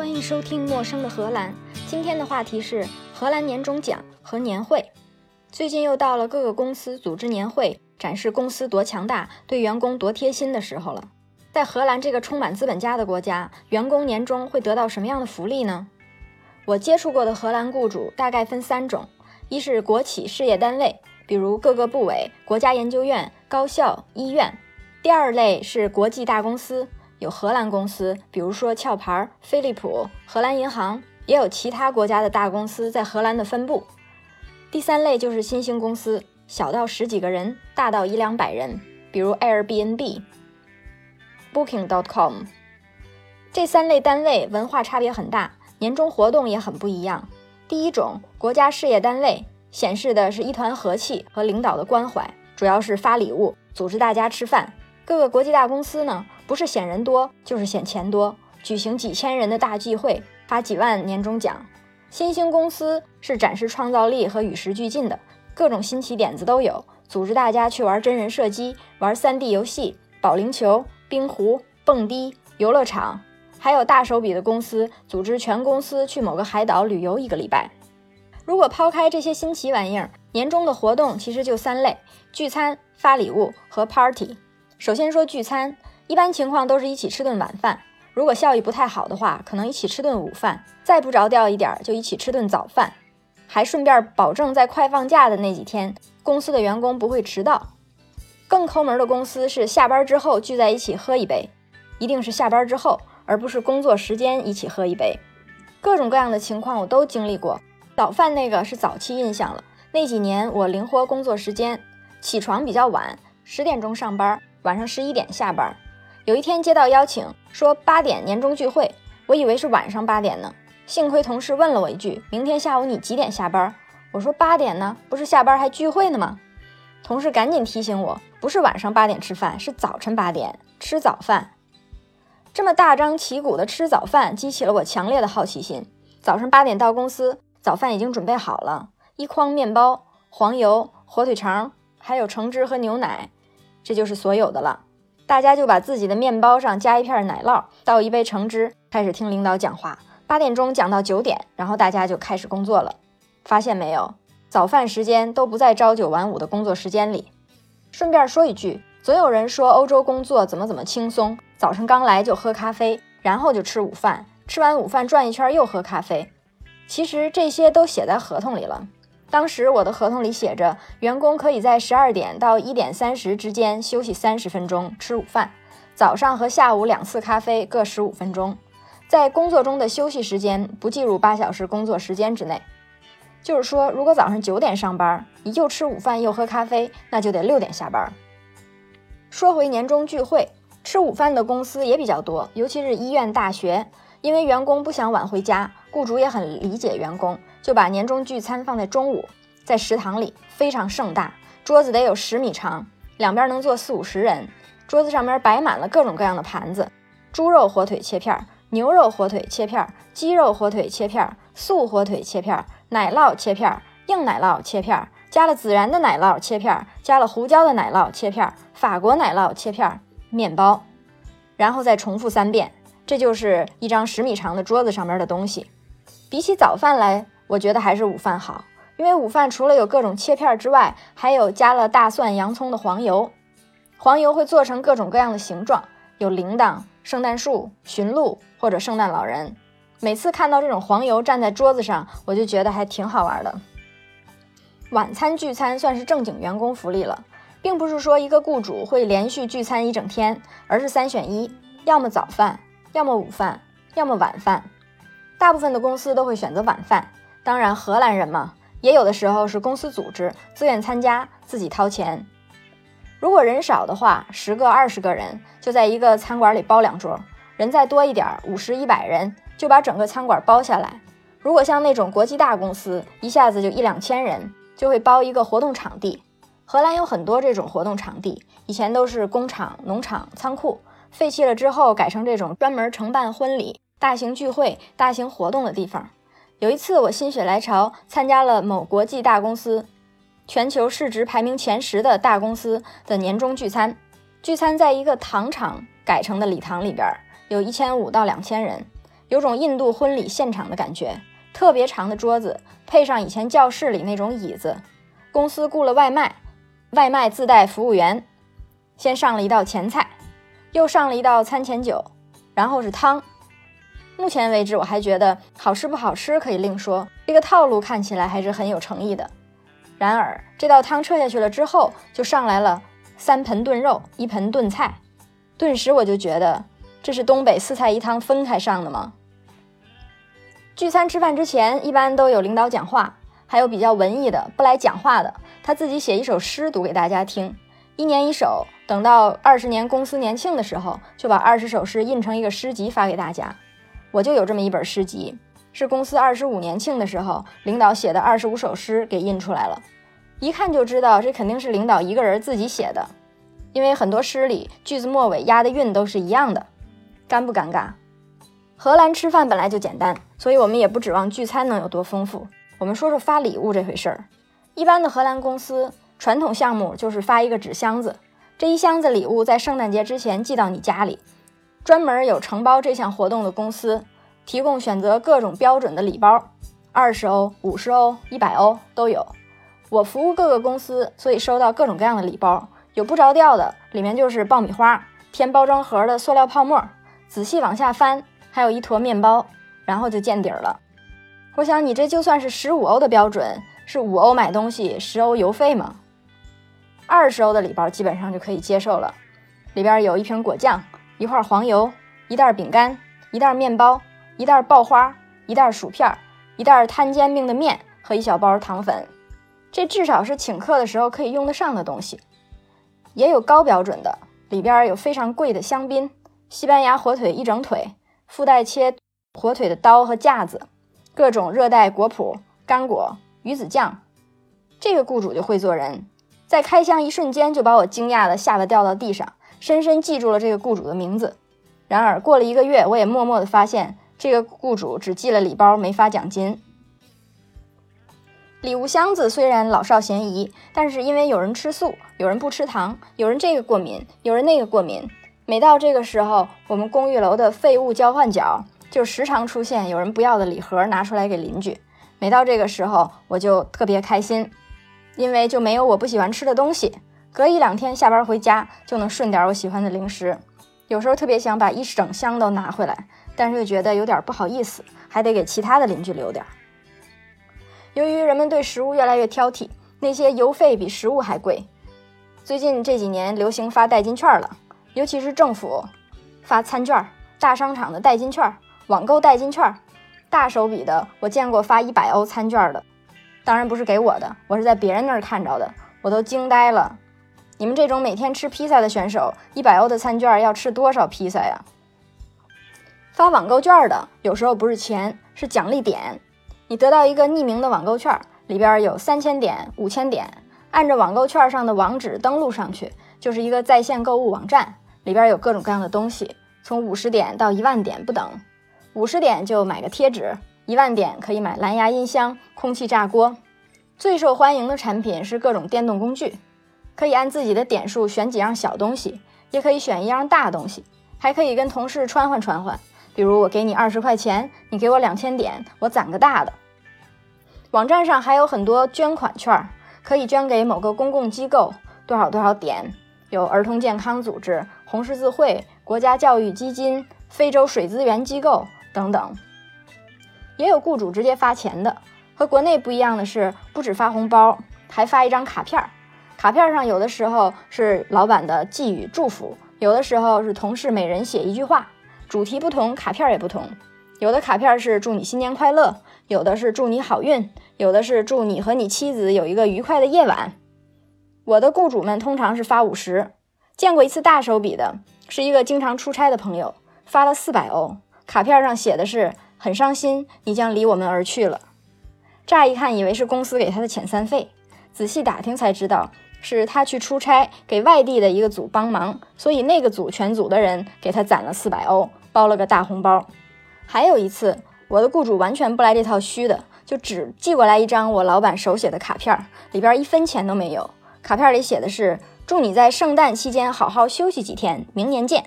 欢迎收听《陌生的荷兰》。今天的话题是荷兰年终奖和年会。最近又到了各个公司组织年会，展示公司多强大、对员工多贴心的时候了。在荷兰这个充满资本家的国家，员工年终会得到什么样的福利呢？我接触过的荷兰雇主大概分三种：一是国企事业单位，比如各个部委、国家研究院、高校、医院；第二类是国际大公司。有荷兰公司，比如说壳牌、飞利浦、荷兰银行，也有其他国家的大公司在荷兰的分部。第三类就是新兴公司，小到十几个人，大到一两百人，比如 Airbnb、Booking.com。这三类单位文化差别很大，年终活动也很不一样。第一种国家事业单位显示的是一团和气和领导的关怀，主要是发礼物，组织大家吃饭。各个国际大公司呢？不是显人多，就是显钱多，举行几千人的大聚会，发几万年终奖。新兴公司是展示创造力和与时俱进的，各种新奇点子都有，组织大家去玩真人射击、玩 3D 游戏、保龄球、冰壶、蹦迪、游乐场。还有大手笔的公司，组织全公司去某个海岛旅游一个礼拜。如果抛开这些新奇玩意儿，年终的活动其实就三类：聚餐、发礼物和 party。首先说聚餐。一般情况都是一起吃顿晚饭，如果效益不太好的话，可能一起吃顿午饭，再不着调一点就一起吃顿早饭，还顺便保证在快放假的那几天，公司的员工不会迟到。更抠门的公司是下班之后聚在一起喝一杯，一定是下班之后，而不是工作时间一起喝一杯。各种各样的情况我都经历过。早饭那个是早期印象了，那几年我灵活工作时间，起床比较晚，十点钟上班，晚上十一点下班。有一天接到邀请，说八点年终聚会，我以为是晚上八点呢。幸亏同事问了我一句：“明天下午你几点下班？”我说：“八点呢，不是下班还聚会呢吗？”同事赶紧提醒我：“不是晚上八点吃饭，是早晨八点吃早饭。”这么大张旗鼓的吃早饭，激起了我强烈的好奇心。早上八点到公司，早饭已经准备好了，一筐面包、黄油、火腿肠，还有橙汁和牛奶，这就是所有的了。大家就把自己的面包上加一片奶酪，倒一杯橙汁，开始听领导讲话。八点钟讲到九点，然后大家就开始工作了。发现没有，早饭时间都不在朝九晚五的工作时间里。顺便说一句，总有人说欧洲工作怎么怎么轻松，早上刚来就喝咖啡，然后就吃午饭，吃完午饭转一圈又喝咖啡。其实这些都写在合同里了。当时我的合同里写着，员工可以在十二点到一点三十之间休息三十分钟吃午饭，早上和下午两次咖啡各十五分钟，在工作中的休息时间不计入八小时工作时间之内。就是说，如果早上九点上班，你又吃午饭又喝咖啡，那就得六点下班。说回年终聚会，吃午饭的公司也比较多，尤其是医院、大学，因为员工不想晚回家，雇主也很理解员工。就把年终聚餐放在中午，在食堂里非常盛大，桌子得有十米长，两边能坐四五十人。桌子上面摆满了各种各样的盘子，猪肉火腿切片，牛肉火腿切片，鸡肉火腿切片，素火腿切片，奶酪切片，硬奶酪切片，加了孜然的奶酪切片，加了胡椒的奶酪切片，法国奶酪切片，面包，然后再重复三遍。这就是一张十米长的桌子上面的东西。比起早饭来。我觉得还是午饭好，因为午饭除了有各种切片之外，还有加了大蒜、洋葱的黄油。黄油会做成各种各样的形状，有铃铛、圣诞树、驯鹿或者圣诞老人。每次看到这种黄油站在桌子上，我就觉得还挺好玩的。晚餐聚餐算是正经员工福利了，并不是说一个雇主会连续聚餐一整天，而是三选一，要么早饭，要么午饭，要么晚饭。大部分的公司都会选择晚饭。当然，荷兰人嘛，也有的时候是公司组织，自愿参加，自己掏钱。如果人少的话，十个、二十个人就在一个餐馆里包两桌；人再多一点，五十、一百人就把整个餐馆包下来。如果像那种国际大公司，一下子就一两千人，就会包一个活动场地。荷兰有很多这种活动场地，以前都是工厂、农场、仓库，废弃了之后改成这种专门承办婚礼、大型聚会、大型活动的地方。有一次，我心血来潮参加了某国际大公司、全球市值排名前十的大公司的年终聚餐。聚餐在一个糖厂改成的礼堂里边，有一千五到两千人。有种印度婚礼现场的感觉。特别长的桌子，配上以前教室里那种椅子。公司雇了外卖，外卖自带服务员。先上了一道前菜，又上了一道餐前酒，然后是汤。目前为止，我还觉得好吃不好吃可以另说，这个套路看起来还是很有诚意的。然而，这道汤撤下去了之后，就上来了三盆炖肉，一盆炖菜。顿时我就觉得，这是东北四菜一汤分开上的吗？聚餐吃饭之前，一般都有领导讲话，还有比较文艺的不来讲话的，他自己写一首诗读给大家听，一年一首。等到二十年公司年庆的时候，就把二十首诗印成一个诗集发给大家。我就有这么一本诗集，是公司二十五年庆的时候领导写的二十五首诗给印出来了。一看就知道这肯定是领导一个人自己写的，因为很多诗里句子末尾押的韵都是一样的。尴不尴尬？荷兰吃饭本来就简单，所以我们也不指望聚餐能有多丰富。我们说说发礼物这回事儿。一般的荷兰公司传统项目就是发一个纸箱子。这一箱子礼物在圣诞节之前寄到你家里，专门有承包这项活动的公司提供选择各种标准的礼包，二十欧、五十欧、一百欧都有。我服务各个公司，所以收到各种各样的礼包，有不着调的，里面就是爆米花，填包装盒的塑料泡沫，仔细往下翻，还有一坨面包，然后就见底儿了。我想你这就算是十五欧的标准，是五欧买东西，十欧邮费吗？二十欧的礼包基本上就可以接受了，里边有一瓶果酱、一块黄油、一袋饼干、一袋面包、一袋爆花、一袋薯片、一袋摊煎饼的面和一小包糖粉。这至少是请客的时候可以用得上的东西。也有高标准的，里边有非常贵的香槟、西班牙火腿一整腿，附带切火腿的刀和架子，各种热带果脯、干果、鱼子酱。这个雇主就会做人。在开箱一瞬间，就把我惊讶的吓得掉到地上，深深记住了这个雇主的名字。然而过了一个月，我也默默的发现，这个雇主只寄了礼包，没发奖金。礼物箱子虽然老少咸宜，但是因为有人吃素，有人不吃糖，有人这个过敏，有人那个过敏。每到这个时候，我们公寓楼的废物交换角就时常出现有人不要的礼盒拿出来给邻居。每到这个时候，我就特别开心。因为就没有我不喜欢吃的东西，隔一两天下班回家就能顺点我喜欢的零食。有时候特别想把一整箱都拿回来，但是又觉得有点不好意思，还得给其他的邻居留点。由于人们对食物越来越挑剔，那些邮费比食物还贵。最近这几年流行发代金券了，尤其是政府发餐券、大商场的代金券、网购代金券，大手笔的我见过发一百欧餐券的。当然不是给我的，我是在别人那儿看着的，我都惊呆了。你们这种每天吃披萨的选手，一百欧的餐券要吃多少披萨呀？发网购券的有时候不是钱，是奖励点。你得到一个匿名的网购券，里边有三千点、五千点，按着网购券上的网址登录上去，就是一个在线购物网站，里边有各种各样的东西，从五十点到一万点不等。五十点就买个贴纸。一万点可以买蓝牙音箱、空气炸锅，最受欢迎的产品是各种电动工具，可以按自己的点数选几样小东西，也可以选一样大东西，还可以跟同事穿换穿换。比如我给你二十块钱，你给我两千点，我攒个大的。网站上还有很多捐款券，可以捐给某个公共机构，多少多少点，有儿童健康组织、红十字会、国家教育基金、非洲水资源机构等等。也有雇主直接发钱的，和国内不一样的是，不止发红包，还发一张卡片儿。卡片上有的时候是老板的寄语祝福，有的时候是同事每人写一句话，主题不同，卡片也不同。有的卡片是祝你新年快乐，有的是祝你好运，有的是祝你和你妻子有一个愉快的夜晚。我的雇主们通常是发五十，见过一次大手笔的，是一个经常出差的朋友，发了四百欧，卡片上写的是。很伤心，你将离我们而去了。乍一看以为是公司给他的遣散费，仔细打听才知道是他去出差给外地的一个组帮忙，所以那个组全组的人给他攒了四百欧，包了个大红包。还有一次，我的雇主完全不来这套虚的，就只寄过来一张我老板手写的卡片，里边一分钱都没有。卡片里写的是祝你在圣诞期间好好休息几天，明年见。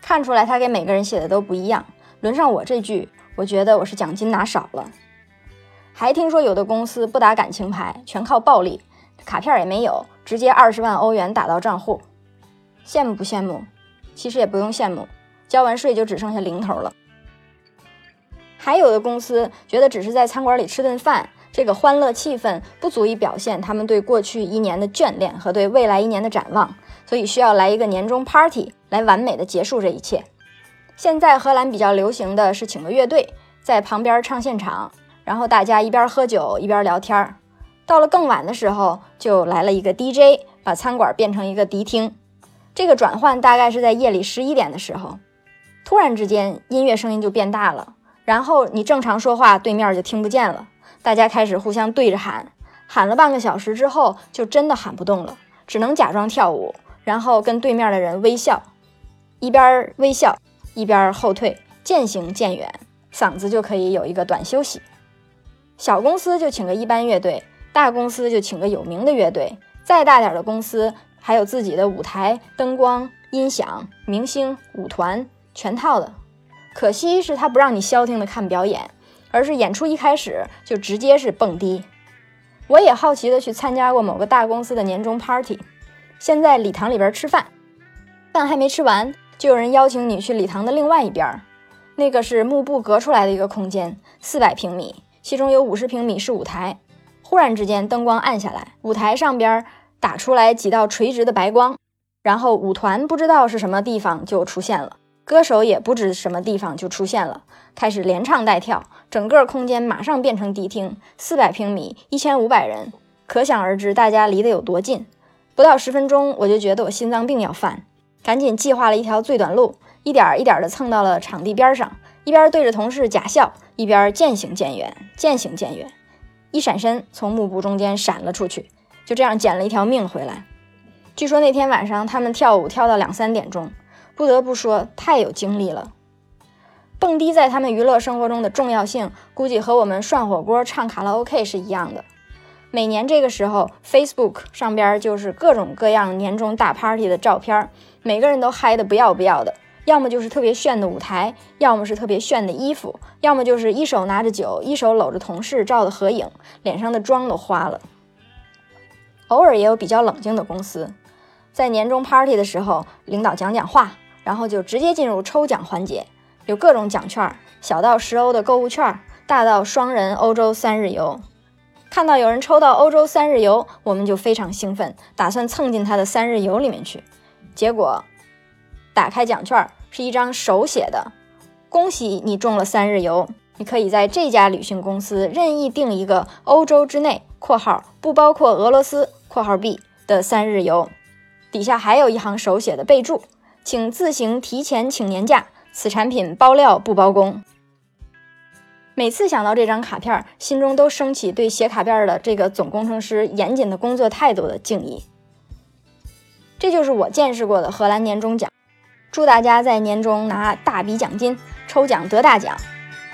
看出来他给每个人写的都不一样。轮上我这句，我觉得我是奖金拿少了。还听说有的公司不打感情牌，全靠暴力，卡片也没有，直接二十万欧元打到账户。羡慕不羡慕？其实也不用羡慕，交完税就只剩下零头了。还有的公司觉得只是在餐馆里吃顿饭，这个欢乐气氛不足以表现他们对过去一年的眷恋和对未来一年的展望，所以需要来一个年终 party 来完美的结束这一切。现在荷兰比较流行的是请个乐队在旁边唱现场，然后大家一边喝酒一边聊天儿。到了更晚的时候，就来了一个 DJ，把餐馆变成一个迪厅。这个转换大概是在夜里十一点的时候，突然之间音乐声音就变大了。然后你正常说话，对面就听不见了。大家开始互相对着喊，喊了半个小时之后，就真的喊不动了，只能假装跳舞，然后跟对面的人微笑，一边微笑一边后退，渐行渐远，嗓子就可以有一个短休息。小公司就请个一般乐队，大公司就请个有名的乐队，再大点的公司还有自己的舞台、灯光、音响、明星、舞团，全套的。可惜是他不让你消停的看表演，而是演出一开始就直接是蹦迪。我也好奇的去参加过某个大公司的年终 party，先在礼堂里边吃饭，饭还没吃完，就有人邀请你去礼堂的另外一边，那个是幕布隔出来的一个空间，四百平米，其中有五十平米是舞台。忽然之间灯光暗下来，舞台上边打出来几道垂直的白光，然后舞团不知道是什么地方就出现了。歌手也不知什么地方就出现了，开始连唱带跳，整个空间马上变成迪厅，四百平米，一千五百人，可想而知大家离得有多近。不到十分钟，我就觉得我心脏病要犯，赶紧计划了一条最短路，一点一点的蹭到了场地边上，一边对着同事假笑，一边渐行渐远，渐行渐远，一闪身从幕布中间闪了出去，就这样捡了一条命回来。据说那天晚上他们跳舞跳到两三点钟。不得不说，太有精力了。蹦迪在他们娱乐生活中的重要性，估计和我们涮火锅、唱卡拉 OK 是一样的。每年这个时候，Facebook 上边就是各种各样年终大 party 的照片，每个人都嗨得不要不要的。要么就是特别炫的舞台，要么是特别炫的衣服，要么就是一手拿着酒，一手搂着同事照的合影，脸上的妆都花了。偶尔也有比较冷静的公司，在年终 party 的时候，领导讲讲话。然后就直接进入抽奖环节，有各种奖券，小到十欧的购物券，大到双人欧洲三日游。看到有人抽到欧洲三日游，我们就非常兴奋，打算蹭进他的三日游里面去。结果打开奖券，是一张手写的：“恭喜你中了三日游，你可以在这家旅行公司任意订一个欧洲之内（括号不包括俄罗斯）（括号 B） 的三日游。”底下还有一行手写的备注。请自行提前请年假，此产品包料不包工。每次想到这张卡片，心中都升起对写卡片的这个总工程师严谨的工作态度的敬意。这就是我见识过的荷兰年终奖。祝大家在年终拿大笔奖金，抽奖得大奖。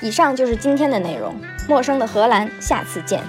以上就是今天的内容。陌生的荷兰，下次见。